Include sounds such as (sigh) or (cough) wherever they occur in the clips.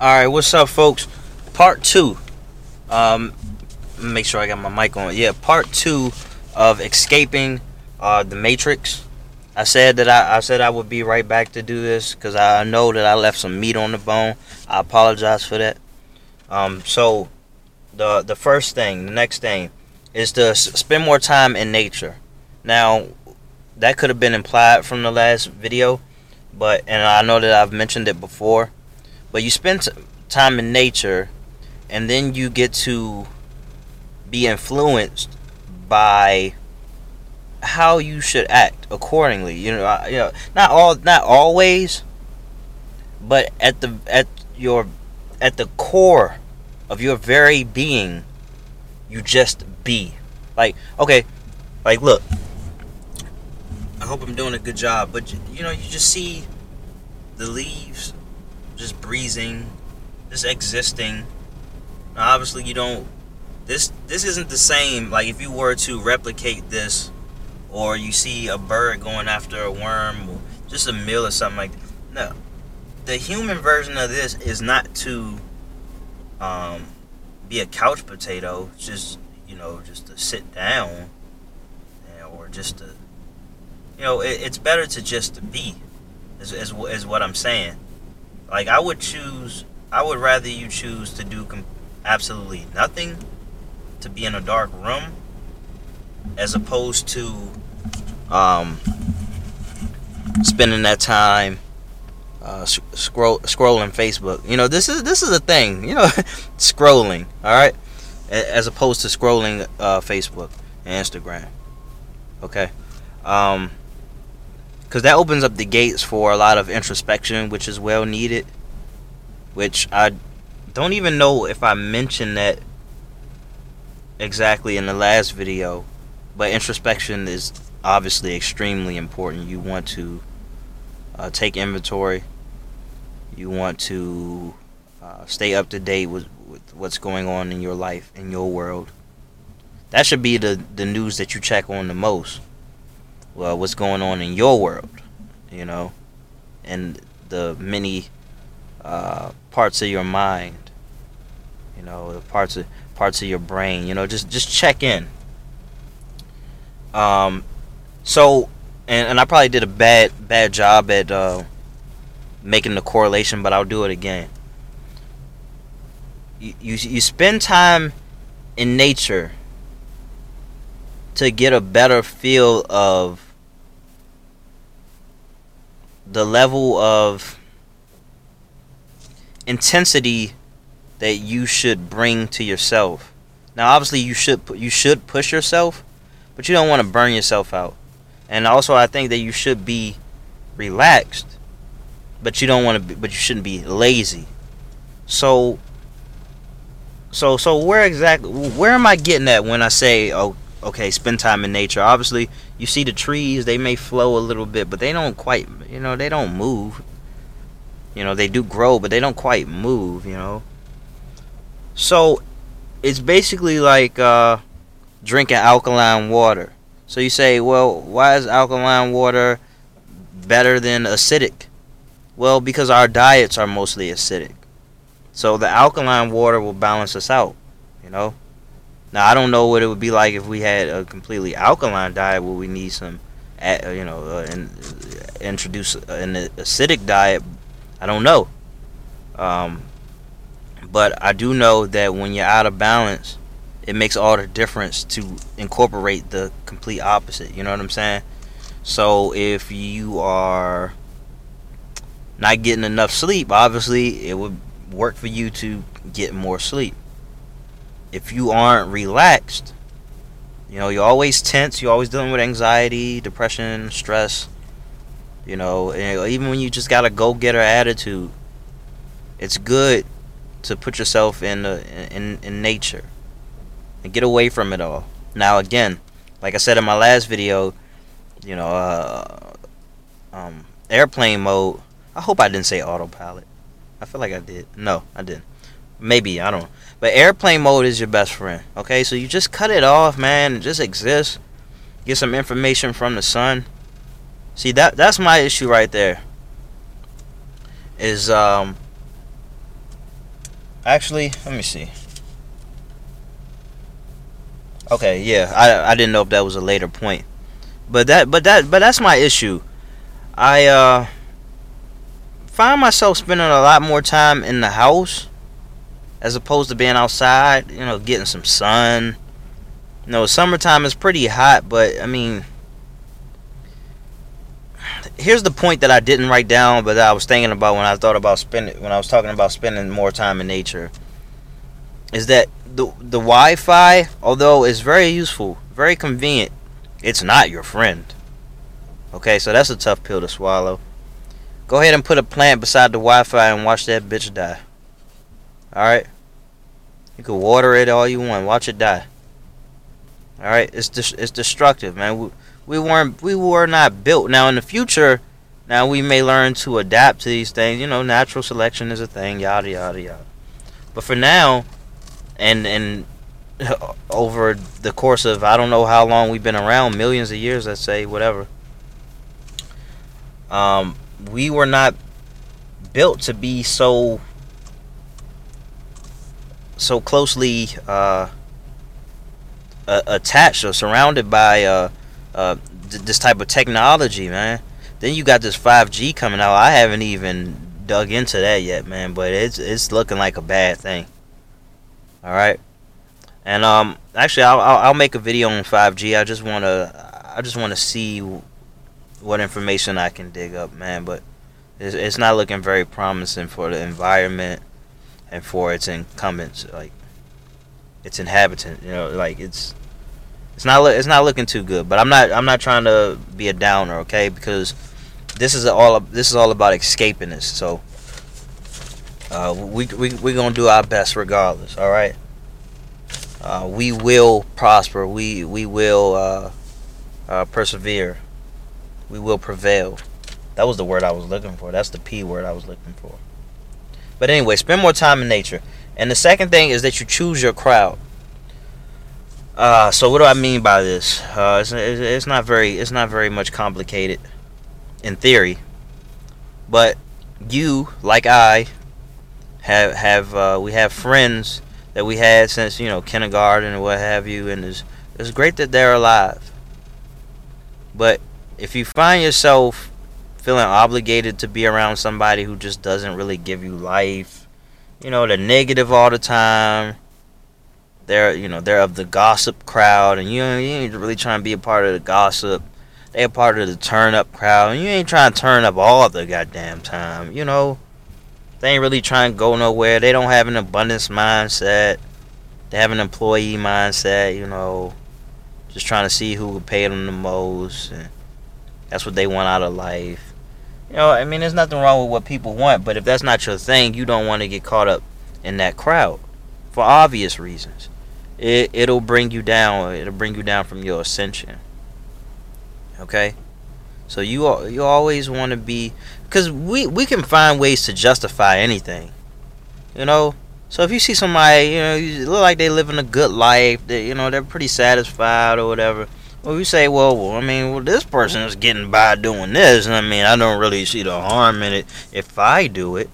All right, what's up, folks? Part two. Um, make sure I got my mic on. Yeah, part two of escaping uh, the Matrix. I said that I, I said I would be right back to do this because I know that I left some meat on the bone. I apologize for that. Um, so the the first thing, the next thing, is to spend more time in nature. Now, that could have been implied from the last video, but and I know that I've mentioned it before but you spend time in nature and then you get to be influenced by how you should act accordingly. You know you know not all not always but at the at your at the core of your very being you just be. Like okay like look i hope i'm doing a good job but you know you just see the leaves just breezing, just existing. Now, obviously, you don't. This this isn't the same. Like if you were to replicate this, or you see a bird going after a worm, or just a meal or something like. That. No, the human version of this is not to um, be a couch potato. Just you know, just to sit down, or just to. You know, it, it's better to just be. Is, is, is what I'm saying. Like I would choose, I would rather you choose to do com- absolutely nothing, to be in a dark room, as opposed to um, spending that time uh, scroll scrolling Facebook. You know, this is this is a thing. You know, (laughs) scrolling. All right, as opposed to scrolling uh, Facebook and Instagram. Okay. Um, because that opens up the gates for a lot of introspection, which is well needed. Which I don't even know if I mentioned that exactly in the last video, but introspection is obviously extremely important. You want to uh, take inventory. You want to uh, stay up to date with, with what's going on in your life, in your world. That should be the, the news that you check on the most well, what's going on in your world, you know, and the many uh, parts of your mind, you know, the parts of parts of your brain, you know, just just check in. Um, so, and and I probably did a bad bad job at uh, making the correlation, but I'll do it again. You you, you spend time in nature to get a better feel of the level of intensity that you should bring to yourself. Now, obviously, you should you should push yourself, but you don't want to burn yourself out. And also, I think that you should be relaxed, but you don't want to. But you shouldn't be lazy. So, so, so where exactly? Where am I getting at when I say, oh, okay, spend time in nature. Obviously, you see the trees, they may flow a little bit, but they don't quite, you know, they don't move. You know, they do grow, but they don't quite move, you know. So, it's basically like uh, drinking alkaline water. So you say, well, why is alkaline water better than acidic? Well, because our diets are mostly acidic. So the alkaline water will balance us out, you know. Now I don't know what it would be like if we had a completely alkaline diet where we need some, uh, you know, uh, and introduce an acidic diet. I don't know. Um, but I do know that when you're out of balance, it makes all the difference to incorporate the complete opposite. You know what I'm saying? So if you are not getting enough sleep, obviously it would work for you to get more sleep if you aren't relaxed, you know, you're always tense, you're always dealing with anxiety, depression, stress, you know, and even when you just got a go-getter attitude, it's good to put yourself in, the, in in nature and get away from it all. Now again, like I said in my last video, you know, uh, um, airplane mode. I hope I didn't say autopilot. I feel like I did. No, I didn't. Maybe I don't. But airplane mode is your best friend. Okay, so you just cut it off, man, and just exist. Get some information from the sun. See that? That's my issue right there. Is um Actually, let me see. Okay, yeah, I I didn't know if that was a later point, but that but that but that's my issue. I uh find myself spending a lot more time in the house as opposed to being outside. You know, getting some sun. You know, summertime is pretty hot, but I mean, here's the point that I didn't write down, but I was thinking about when I thought about spending when I was talking about spending more time in nature. Is that the the Wi-Fi, although it's very useful, very convenient, it's not your friend. Okay, so that's a tough pill to swallow. Go ahead and put a plant beside the Wi-Fi and watch that bitch die. All right. You can water it all you want. Watch it die. All right. It's dis- it's destructive, man. We, we weren't we were not built. Now in the future, now we may learn to adapt to these things. You know, natural selection is a thing. Yada yada yada. But for now, and and (laughs) over the course of I don't know how long we've been around, millions of years, let's say, whatever. Um, we were not built to be so so closely uh, attached or surrounded by uh, uh, th- this type of technology, man. Then you got this 5G coming out. I haven't even dug into that yet, man, but it's it's looking like a bad thing. All right, and um, actually, I'll I'll, I'll make a video on 5G. I just wanna I just wanna see what information I can dig up, man. But it's, it's not looking very promising for the environment and for its incumbents, like its inhabitant. You know, like it's it's not it's not looking too good. But I'm not I'm not trying to be a downer, okay? Because this is all this is all about escaping this. So uh, we we we gonna do our best regardless. All right. Uh, we will prosper. We we will uh, uh persevere we will prevail. That was the word I was looking for. That's the P word I was looking for. But anyway, spend more time in nature. And the second thing is that you choose your crowd. Uh, so what do I mean by this? Uh, it's, it's not very it's not very much complicated in theory, but you like I have have uh, we have friends that we had since you know kindergarten and what have you, and it's it's great that they're alive. But if you find yourself feeling obligated to be around somebody who just doesn't really give you life, you know, they're negative all the time. They're, you know, they're of the gossip crowd, and you, you ain't really trying to be a part of the gossip. They're part of the turn up crowd, and you ain't trying to turn up all the goddamn time, you know. They ain't really trying to go nowhere. They don't have an abundance mindset. They have an employee mindset, you know. Just trying to see who will pay them the most. And, that's what they want out of life. You know, I mean, there's nothing wrong with what people want, but if that's not your thing, you don't want to get caught up in that crowd for obvious reasons. It it'll bring you down. It'll bring you down from your ascension. Okay, so you you always want to be because we we can find ways to justify anything. You know, so if you see somebody, you know, you look like they're living a good life, that you know they're pretty satisfied or whatever well, you say, well, well, I mean, well, this person is getting by doing this, and I mean, I don't really see the harm in it if I do it.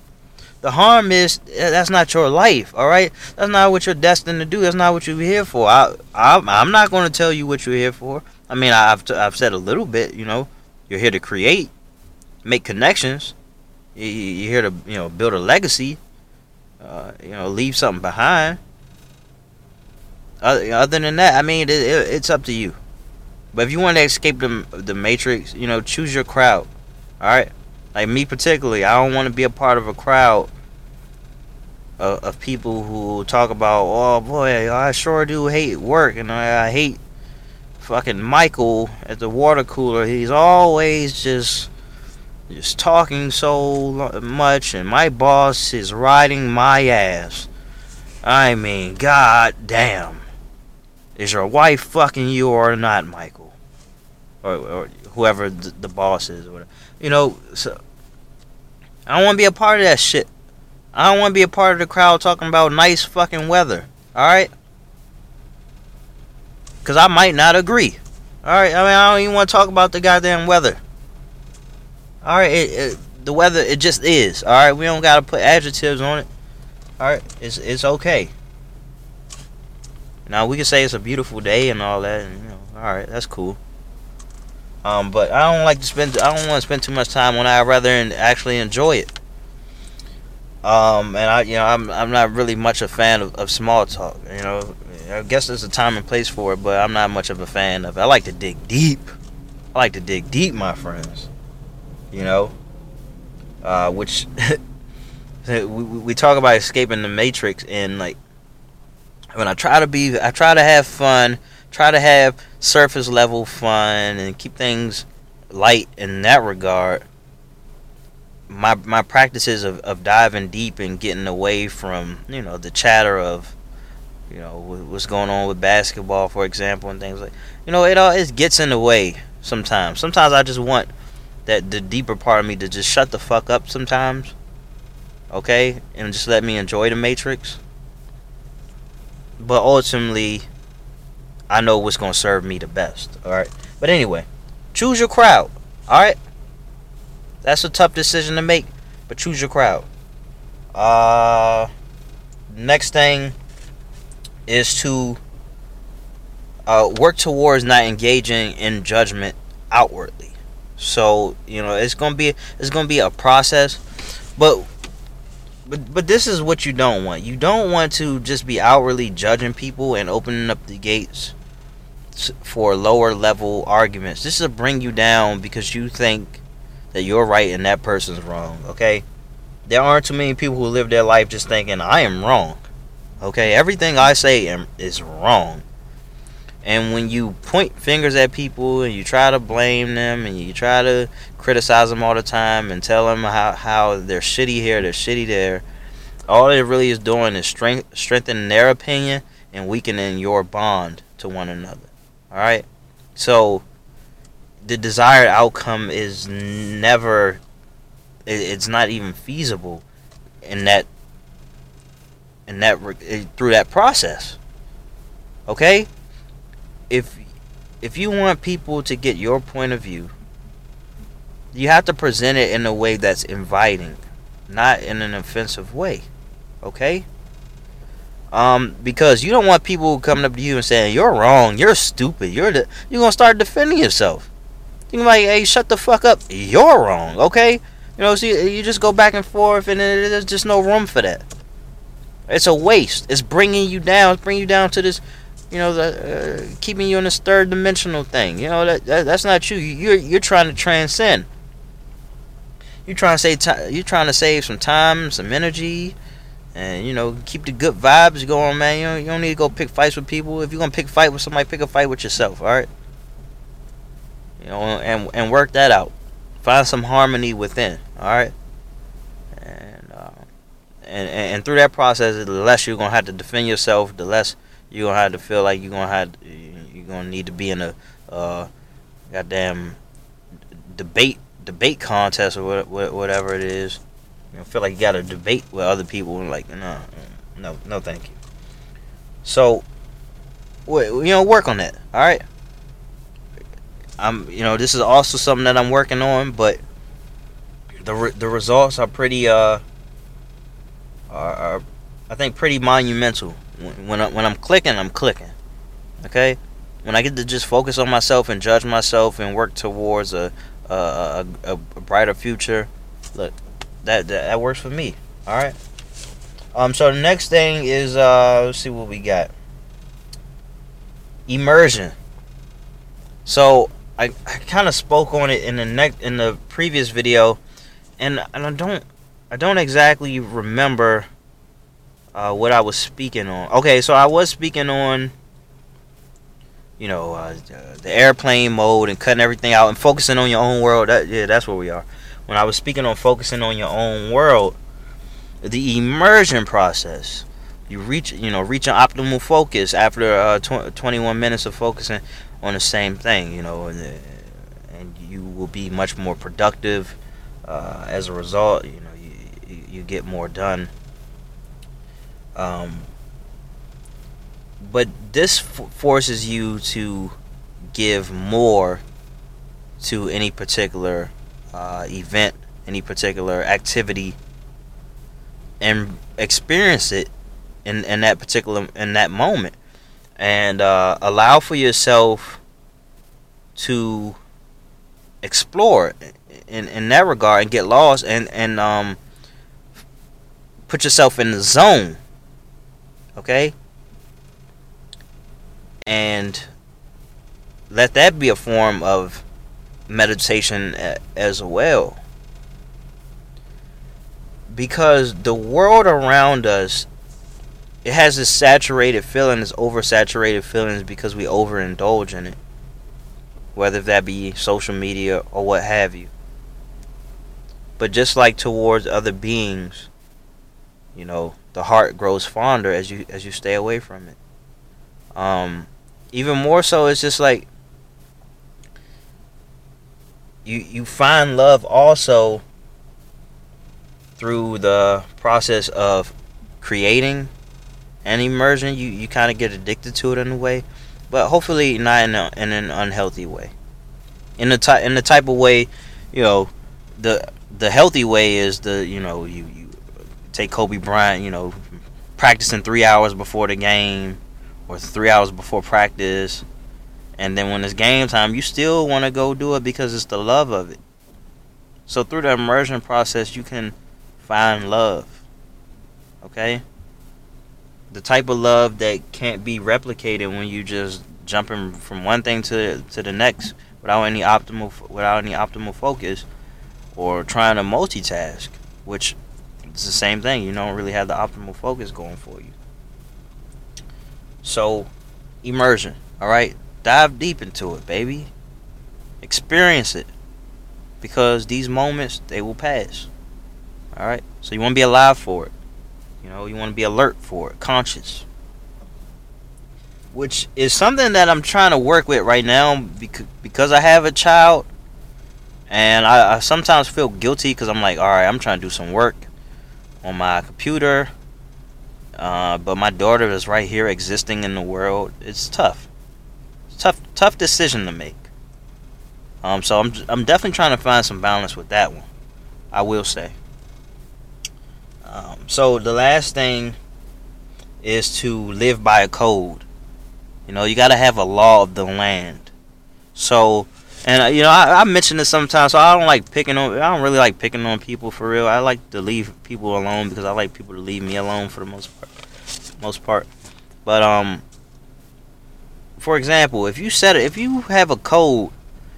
The harm is eh, that's not your life, all right? That's not what you're destined to do. That's not what you're here for. I, I I'm not going to tell you what you're here for. I mean, I've t- I've said a little bit. You know, you're here to create, make connections. You're here to you know build a legacy. Uh, you know, leave something behind. Other, other than that, I mean, it, it, it's up to you. But if you want to escape the the matrix, you know, choose your crowd. All right, like me particularly, I don't want to be a part of a crowd of, of people who talk about, oh boy, I sure do hate work, and I, I hate fucking Michael at the water cooler. He's always just just talking so much, and my boss is riding my ass. I mean, god damn. Is your wife fucking you or not, Michael? Or, or whoever the, the boss is, or whatever. You know, so I don't want to be a part of that shit. I don't want to be a part of the crowd talking about nice fucking weather. All right? Cause I might not agree. All right. I mean, I don't even want to talk about the goddamn weather. All right. It, it, the weather, it just is. All right. We don't gotta put adjectives on it. All right, it's it's okay. Now we can say it's a beautiful day and all that, and you know, all right, that's cool. Um, but I don't like to spend. I don't want to spend too much time on. I'd rather actually enjoy it. Um, and I, you know, I'm I'm not really much a fan of, of small talk. You know, I guess there's a time and place for it, but I'm not much of a fan of. it. I like to dig deep. I like to dig deep, my friends. You know, uh, which (laughs) we we talk about escaping the matrix, and like when I try to be, I try to have fun, try to have surface level fun, and keep things light in that regard. My my practices of, of diving deep and getting away from you know the chatter of you know what's going on with basketball for example and things like you know it all it gets in the way sometimes. Sometimes i just want that the deeper part of me to just shut the fuck up sometimes okay and just let me enjoy the matrix but ultimately i know what's to serve me the best all right but anyway choose your crowd all right that's a tough decision to make, but choose your crowd. Uh, next thing is to uh, work towards not engaging in judgment outwardly. So you know it's gonna be it's gonna be a process, but but but this is what you don't want. You don't want to just be outwardly judging people and opening up the gates for lower level arguments. This will bring you down because you think that you're right and that person's wrong, okay? There aren't too many people who live their life just thinking, I am wrong. Okay? Everything I say is wrong. And when you point fingers at people and you try to blame them and you try to criticize them all the time and tell them how, how they're shitty here, they're shitty there, all it really is doing is strength, strengthening their opinion and weakening your bond to one another. Alright? So, the desired outcome is never it's not even feasible in that in that through that process okay if if you want people to get your point of view you have to present it in a way that's inviting not in an offensive way okay um because you don't want people coming up to you and saying you're wrong you're stupid you're the you're gonna start defending yourself you like, hey, shut the fuck up. You're wrong, okay? You know, see, you just go back and forth, and there's just no room for that. It's a waste. It's bringing you down. It's bringing you down to this, you know, the, uh, keeping you in this third dimensional thing. You know, that, that that's not you. You're you're trying to transcend. You're trying to save time. You're trying to save some time, some energy, and you know, keep the good vibes going, man. You don't, you don't need to go pick fights with people. If you're gonna pick fight with somebody, pick a fight with yourself. All right you know, and and work that out. Find some harmony within. All right, and uh, and and through that process, the less you're gonna have to defend yourself, the less you're gonna have to feel like you're gonna have you're gonna need to be in a uh, goddamn debate debate contest or whatever it is. You know, feel like you got to debate with other people and like no, no, no, thank you. So, you know, work on that. All right. I'm you know this is also something that I'm working on, but the re- the results are pretty uh are, are I think pretty monumental. When I, when I'm clicking, I'm clicking. Okay, when I get to just focus on myself and judge myself and work towards a a, a, a brighter future, look that, that that works for me. All right. Um. So the next thing is uh. Let's see what we got. Immersion. So I, I kind of spoke on it in the next in the previous video, and and I don't I don't exactly remember uh, what I was speaking on. Okay, so I was speaking on you know uh, the airplane mode and cutting everything out and focusing on your own world. That, yeah, that's where we are. When I was speaking on focusing on your own world, the immersion process you reach you know reach an optimal focus after uh, tw- 21 minutes of focusing on the same thing, you know, and, and you will be much more productive uh, as a result. You know, you, you get more done. Um, but this f- forces you to give more to any particular uh, event, any particular activity and experience it in in that particular in that moment. And uh, allow for yourself to explore in in that regard and get lost and and um put yourself in the zone okay and let that be a form of meditation as well because the world around us it has this saturated feeling, this oversaturated feelings because we overindulge in it. Whether that be social media or what have you. But just like towards other beings, you know, the heart grows fonder as you as you stay away from it. Um even more so it's just like you you find love also through the process of creating and immersion. You you kind of get addicted to it in a way, but hopefully not in, a, in an unhealthy way. In the type in the type of way, you know, the the healthy way is the you know you you take Kobe Bryant, you know, practicing three hours before the game or three hours before practice. And then when it's game time, you still want to go do it because it's the love of it. So through the immersion process, you can find love. Okay? The type of love that can't be replicated when you just jumping from one thing to to the next without any optimal without any optimal focus or trying to multitask, which is the same thing. You don't really have the optimal focus going for you. So, immersion, all right? Dive deep into it, baby. Experience it because these moments they will pass. All right. So you want to be alive for it. You know, you want to be alert for it, conscious. Which is something that I'm trying to work with right now because because I have a child, and I, I sometimes feel guilty because I'm like, all right, I'm trying to do some work on my computer, uh, but my daughter is right here existing in the world. It's tough. It's tough, tough decision to make. Um, so I'm I'm definitely trying to find some balance with that one. I will say. Um, so the last thing is to live by a code. You know, you got to have a law of the land. So, and uh, you know, I, I mention this sometimes. So I don't like picking on. I don't really like picking on people for real. I like to leave people alone because I like people to leave me alone for the most part. Most part. But um, for example, if you set it, if you have a code,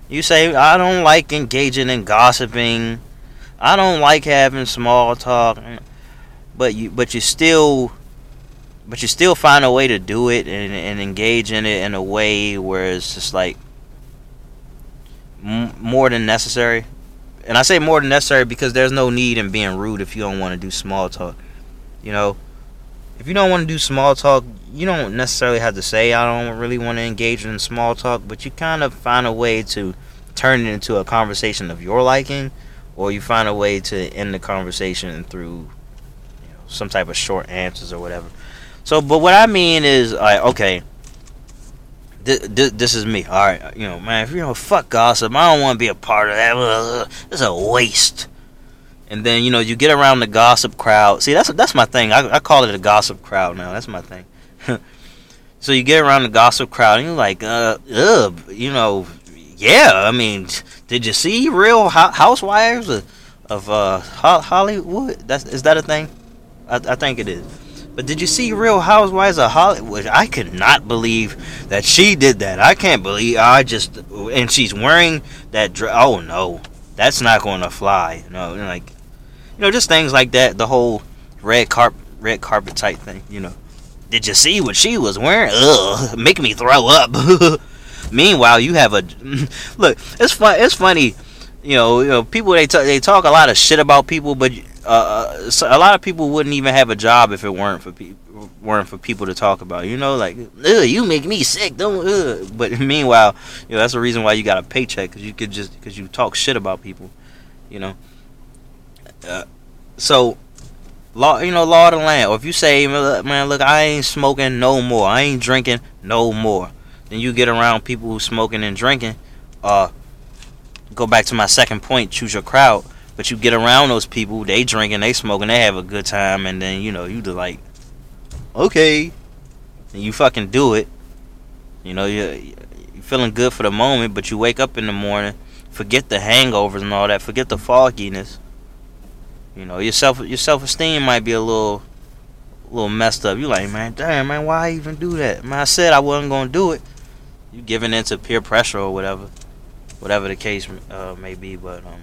you say I don't like engaging in gossiping. I don't like having small talk but you but you still but you still find a way to do it and, and engage in it in a way where it's just like m- more than necessary and i say more than necessary because there's no need in being rude if you don't want to do small talk you know if you don't want to do small talk you don't necessarily have to say i don't really want to engage in small talk but you kind of find a way to turn it into a conversation of your liking or you find a way to end the conversation through you know, some type of short answers or whatever. So, but what I mean is, like, okay, th- th- this is me. All right, you know, man, if you know, fuck gossip, I don't want to be a part of that. It's a waste. And then you know, you get around the gossip crowd. See, that's that's my thing. I, I call it a gossip crowd now. That's my thing. (laughs) so you get around the gossip crowd, and you're like, uh, ugh, you know, yeah. I mean, did you see Real Housewives of, of uh, Hollywood? That's is that a thing? I, I think it is. But did you see Real Housewives of Hollywood? I could not believe that she did that. I can't believe I just and she's wearing that dress. Oh no, that's not going to fly. Know, like you know, just things like that. The whole red carpet, red carpet type thing. You know, did you see what she was wearing? Ugh, make me throw up. (laughs) Meanwhile, you have a (laughs) look. It's fun. It's funny. You know, you know, people they talk, they talk a lot of shit about people, but uh, so a lot of people wouldn't even have a job if it weren't for people weren't for people to talk about. You know, like you make me sick. Don't. Ugh. But (laughs) meanwhile, you know that's the reason why you got a paycheck because you could just because you talk shit about people. You know. Uh, so law you know law of the land or if you say man look i ain't smoking no more i ain't drinking no more then you get around people who smoking and drinking uh go back to my second point choose your crowd But you get around those people, they drinking, they smoking, they have a good time, and then you know you just like, okay, and you fucking do it. You know you you feeling good for the moment, but you wake up in the morning, forget the hangovers and all that, forget the fogginess. You know your self your self esteem might be a little little messed up. You like man, damn man, why even do that? Man, I said I wasn't gonna do it. You giving into peer pressure or whatever, whatever the case uh, may be, but um.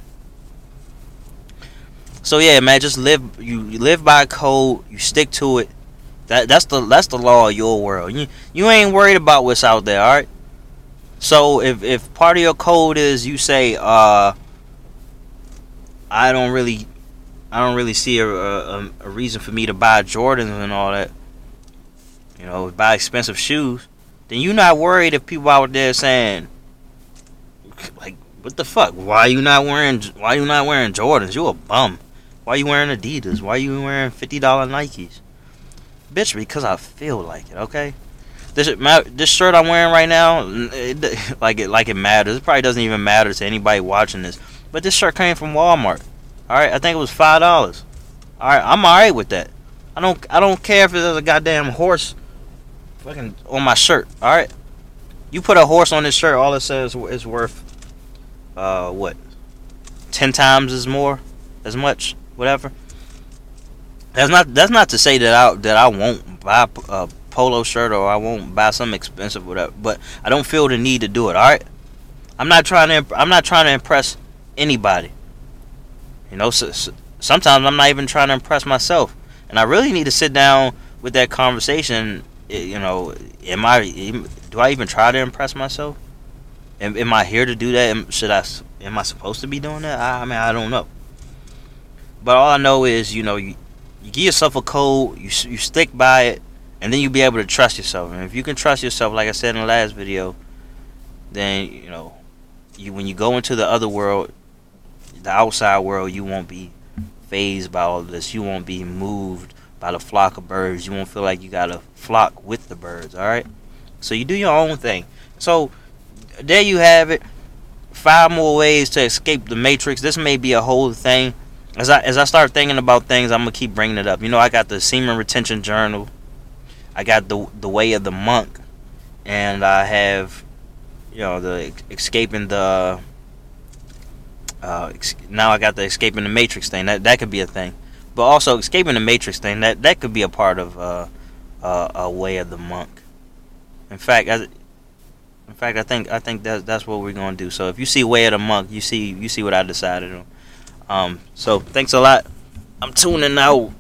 So yeah, man, just live. You, live by code. You stick to it. That that's the that's the law of your world. You you ain't worried about what's out there, all right? So if if part of your code is you say, uh, I don't really, I don't really see a, a, a reason for me to buy Jordans and all that. You know, buy expensive shoes. Then you're not worried if people out there saying, like, what the fuck? Why you not wearing? Why you not wearing Jordans? You a bum. Why you wearing Adidas? Why you wearing fifty dollar Nikes? Bitch, because I feel like it. Okay. This my, this shirt I'm wearing right now, it, (laughs) like it like it matters. It probably doesn't even matter to anybody watching this. But this shirt came from Walmart. All right, I think it was five dollars. All right, I'm all right with that. I don't I don't care if there's a goddamn horse fucking on my shirt. All right, you put a horse on this shirt, all it says is worth uh what ten times as more as much whatever. That's not that's not to say that I that I won't buy a polo shirt or I won't buy some expensive whatever, but I don't feel the need to do it. All right, I'm not trying to I'm not trying to impress anybody. You know, so, so, sometimes I'm not even trying to impress myself, and I really need to sit down with that conversation. Eh, you know, am I do I even try to impress myself? Am, am I here to do that? Should I? Am I supposed to be doing that? I, I mean, I don't know. But all I know is, you know, you, you give yourself a code, you you stick by it, and then you'll be able to trust yourself. And if you can trust yourself, like I said in the last video, then you know, you when you go into the other world, the outside world, you won't be fazed by all this. You won't be moved by the flock of birds. You won't feel like you got to flock with the birds. All right. So you do your own thing. So there you have it. Five more ways to escape the matrix. This may be a whole thing as I as I start thinking about things, I'm gonna keep bringing it up. You know, I got the semen retention journal, I got the the way of the monk, and I have, you know, the escaping the. Uh, now I got the escaping the matrix thing. That that could be a thing, but also escaping the matrix thing. That that could be a part of uh, uh, a way of the monk. In fact, I, in fact, I think I think that's that's what we're gonna do. So if you see way of the monk, you see you see what I decided on. Um, so thanks a lot. I'm tuning out.